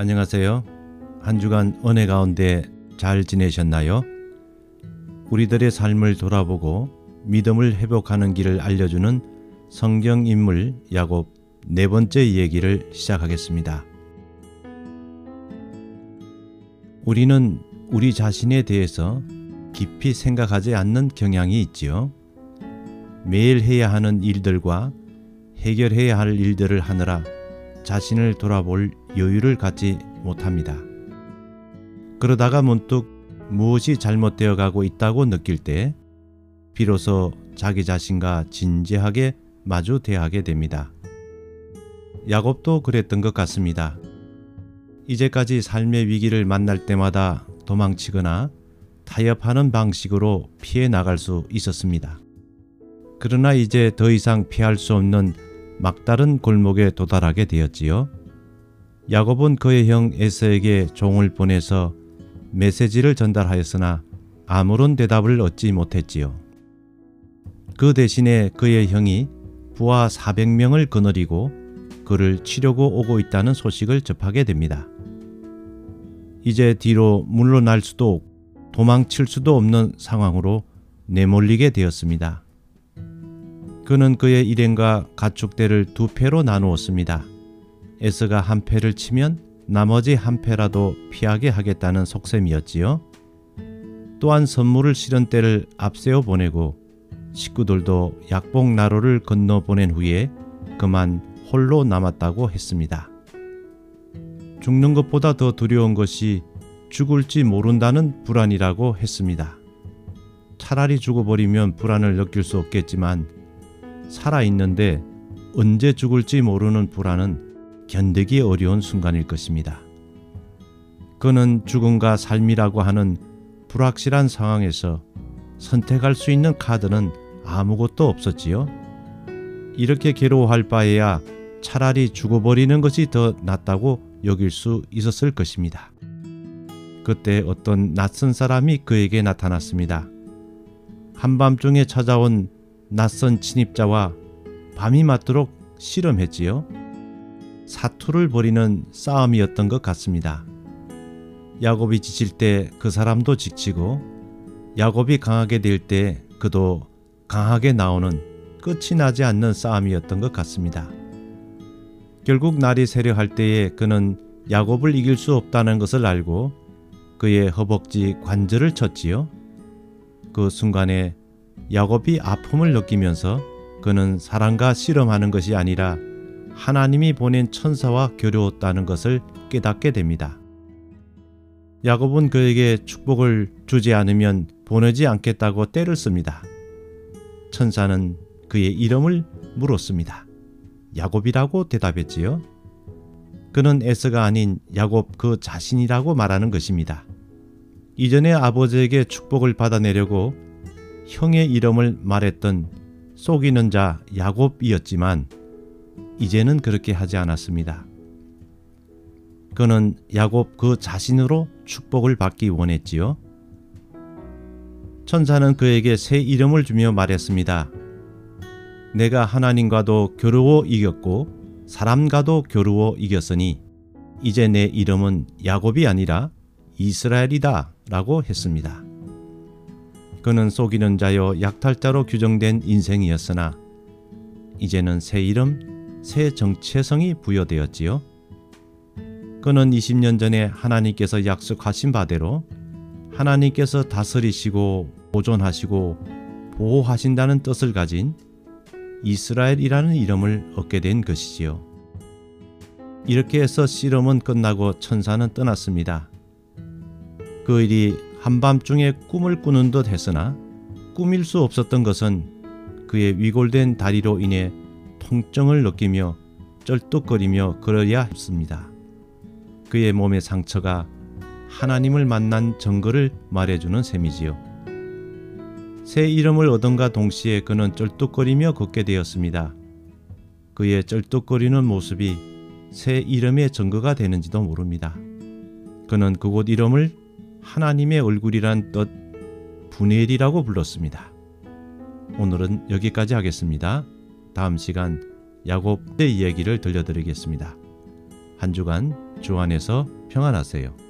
안녕하세요. 한 주간 은혜 가운데 잘 지내셨나요? 우리들의 삶을 돌아보고 믿음을 회복하는 길을 알려주는 성경 인물 야곱 네 번째 얘기를 시작하겠습니다. 우리는 우리 자신에 대해서 깊이 생각하지 않는 경향이 있지요. 매일 해야 하는 일들과 해결해야 할 일들을 하느라 자신을 돌아볼 여유를 갖지 못합니다. 그러다가 문득 무엇이 잘못되어 가고 있다고 느낄 때 비로소 자기 자신과 진지하게 마주 대하게 됩니다. 야곱도 그랬던 것 같습니다. 이제까지 삶의 위기를 만날 때마다 도망치거나 타협하는 방식으로 피해 나갈 수 있었습니다. 그러나 이제 더 이상 피할 수 없는 막다른 골목에 도달하게 되었지요. 야곱은 그의 형 에서에게 종을 보내서 메시지를 전달하였으나 아무런 대답을 얻지 못했지요. 그 대신에 그의 형이 부하 400명을 거느리고 그를 치려고 오고 있다는 소식을 접하게 됩니다. 이제 뒤로 물러날 수도 도망칠 수도 없는 상황으로 내몰리게 되었습니다. 그는 그의 일행과 가축대를 두 패로 나누었습니다. 에스가 한 패를 치면 나머지 한 패라도 피하게 하겠다는 속셈이었지요. 또한 선물을 실은 때를 앞세워 보내고 식구들도 약복 나로를 건너 보낸 후에 그만 홀로 남았다고 했습니다. 죽는 것보다 더 두려운 것이 죽을지 모른다는 불안이라고 했습니다. 차라리 죽어버리면 불안을 느낄 수 없겠지만 살아있는데 언제 죽을지 모르는 불안은 견디기 어려운 순간일 것입니다. 그는 죽음과 삶이라고 하는 불확실한 상황에서 선택할 수 있는 카드는 아무것도 없었지요. 이렇게 괴로워할 바에야 차라리 죽어버리는 것이 더 낫다고 여길 수 있었을 것입니다. 그때 어떤 낯선 사람이 그에게 나타났습니다. 한밤중에 찾아온 낯선 침입자와 밤이 맞도록 실험했지요. 사투를 벌이는 싸움이었던 것 같습니다. 야곱이 지칠 때 그 사람도 지치고 야곱이 강하게 될 때 그도 강하게 나오는 끝이 나지 않는 싸움이었던 것 같습니다. 결국 날이 세려할 때에 그는 야곱을 이길 수 없다는 것을 알고 그의 허벅지 관절을 쳤지요. 그 순간에 야곱이 아픔을 느끼면서 그는 사랑과 실험하는 것이 아니라 하나님이 보낸 천사와 교류했다는 것을 깨닫게 됩니다. 야곱은 그에게 축복을 주지 않으면 보내지 않겠다고 때를 씁니다. 천사는 그의 이름을 물었습니다. 야곱이라고 대답했지요. 그는 에스가 아닌 야곱 그 자신이라고 말하는 것입니다. 이전에 아버지에게 축복을 받아내려고 형의 이름을 말했던 속이는 자 야곱이었지만 이제는 그렇게 하지 않았습니다. 그는 야곱 그 자신으로 축복을 받기 원했지요. 천사는 그에게 새 이름을 주며 말했습니다. 내가 하나님과도 겨루어 이겼고 사람과도 겨루어 이겼으니 이제 내 이름은 야곱이 아니라 이스라엘이다 라고 했습니다. 그는 속이는 자여 약탈자로 규정된 인생이었으나 이제는 새 이름, 새 정체성이 부여되었지요. 그는 20년 전에 하나님께서 약속하신 바대로 하나님께서 다스리시고 보존하시고 보호하신다는 뜻을 가진 이스라엘이라는 이름을 얻게 된 것이지요. 이렇게 해서 씨름은 끝나고 천사는 떠났습니다. 그 일이 한밤중에 꿈을 꾸는 듯 했으나 꿈일 수 없었던 것은 그의 위골된 다리로 인해 통증을 느끼며 쩔뚝거리며 걸어야 했습니다. 그의 몸의 상처가 하나님을 만난 증거를 말해주는 셈이지요. 새 이름을 얻은가 동시에 그는 쩔뚝거리며 걷게 되었습니다. 그의 쩔뚝거리는 모습이 새 이름의 증거가 되는지도 모릅니다. 그는 그곳 이름을 하나님의 얼굴이란 뜻 분엘이라고 불렀습니다. 오늘은 여기까지 하겠습니다. 다음 시간 야곱 의 이야기를 들려드리겠습니다. 한 주간 주 안에서 평안하세요.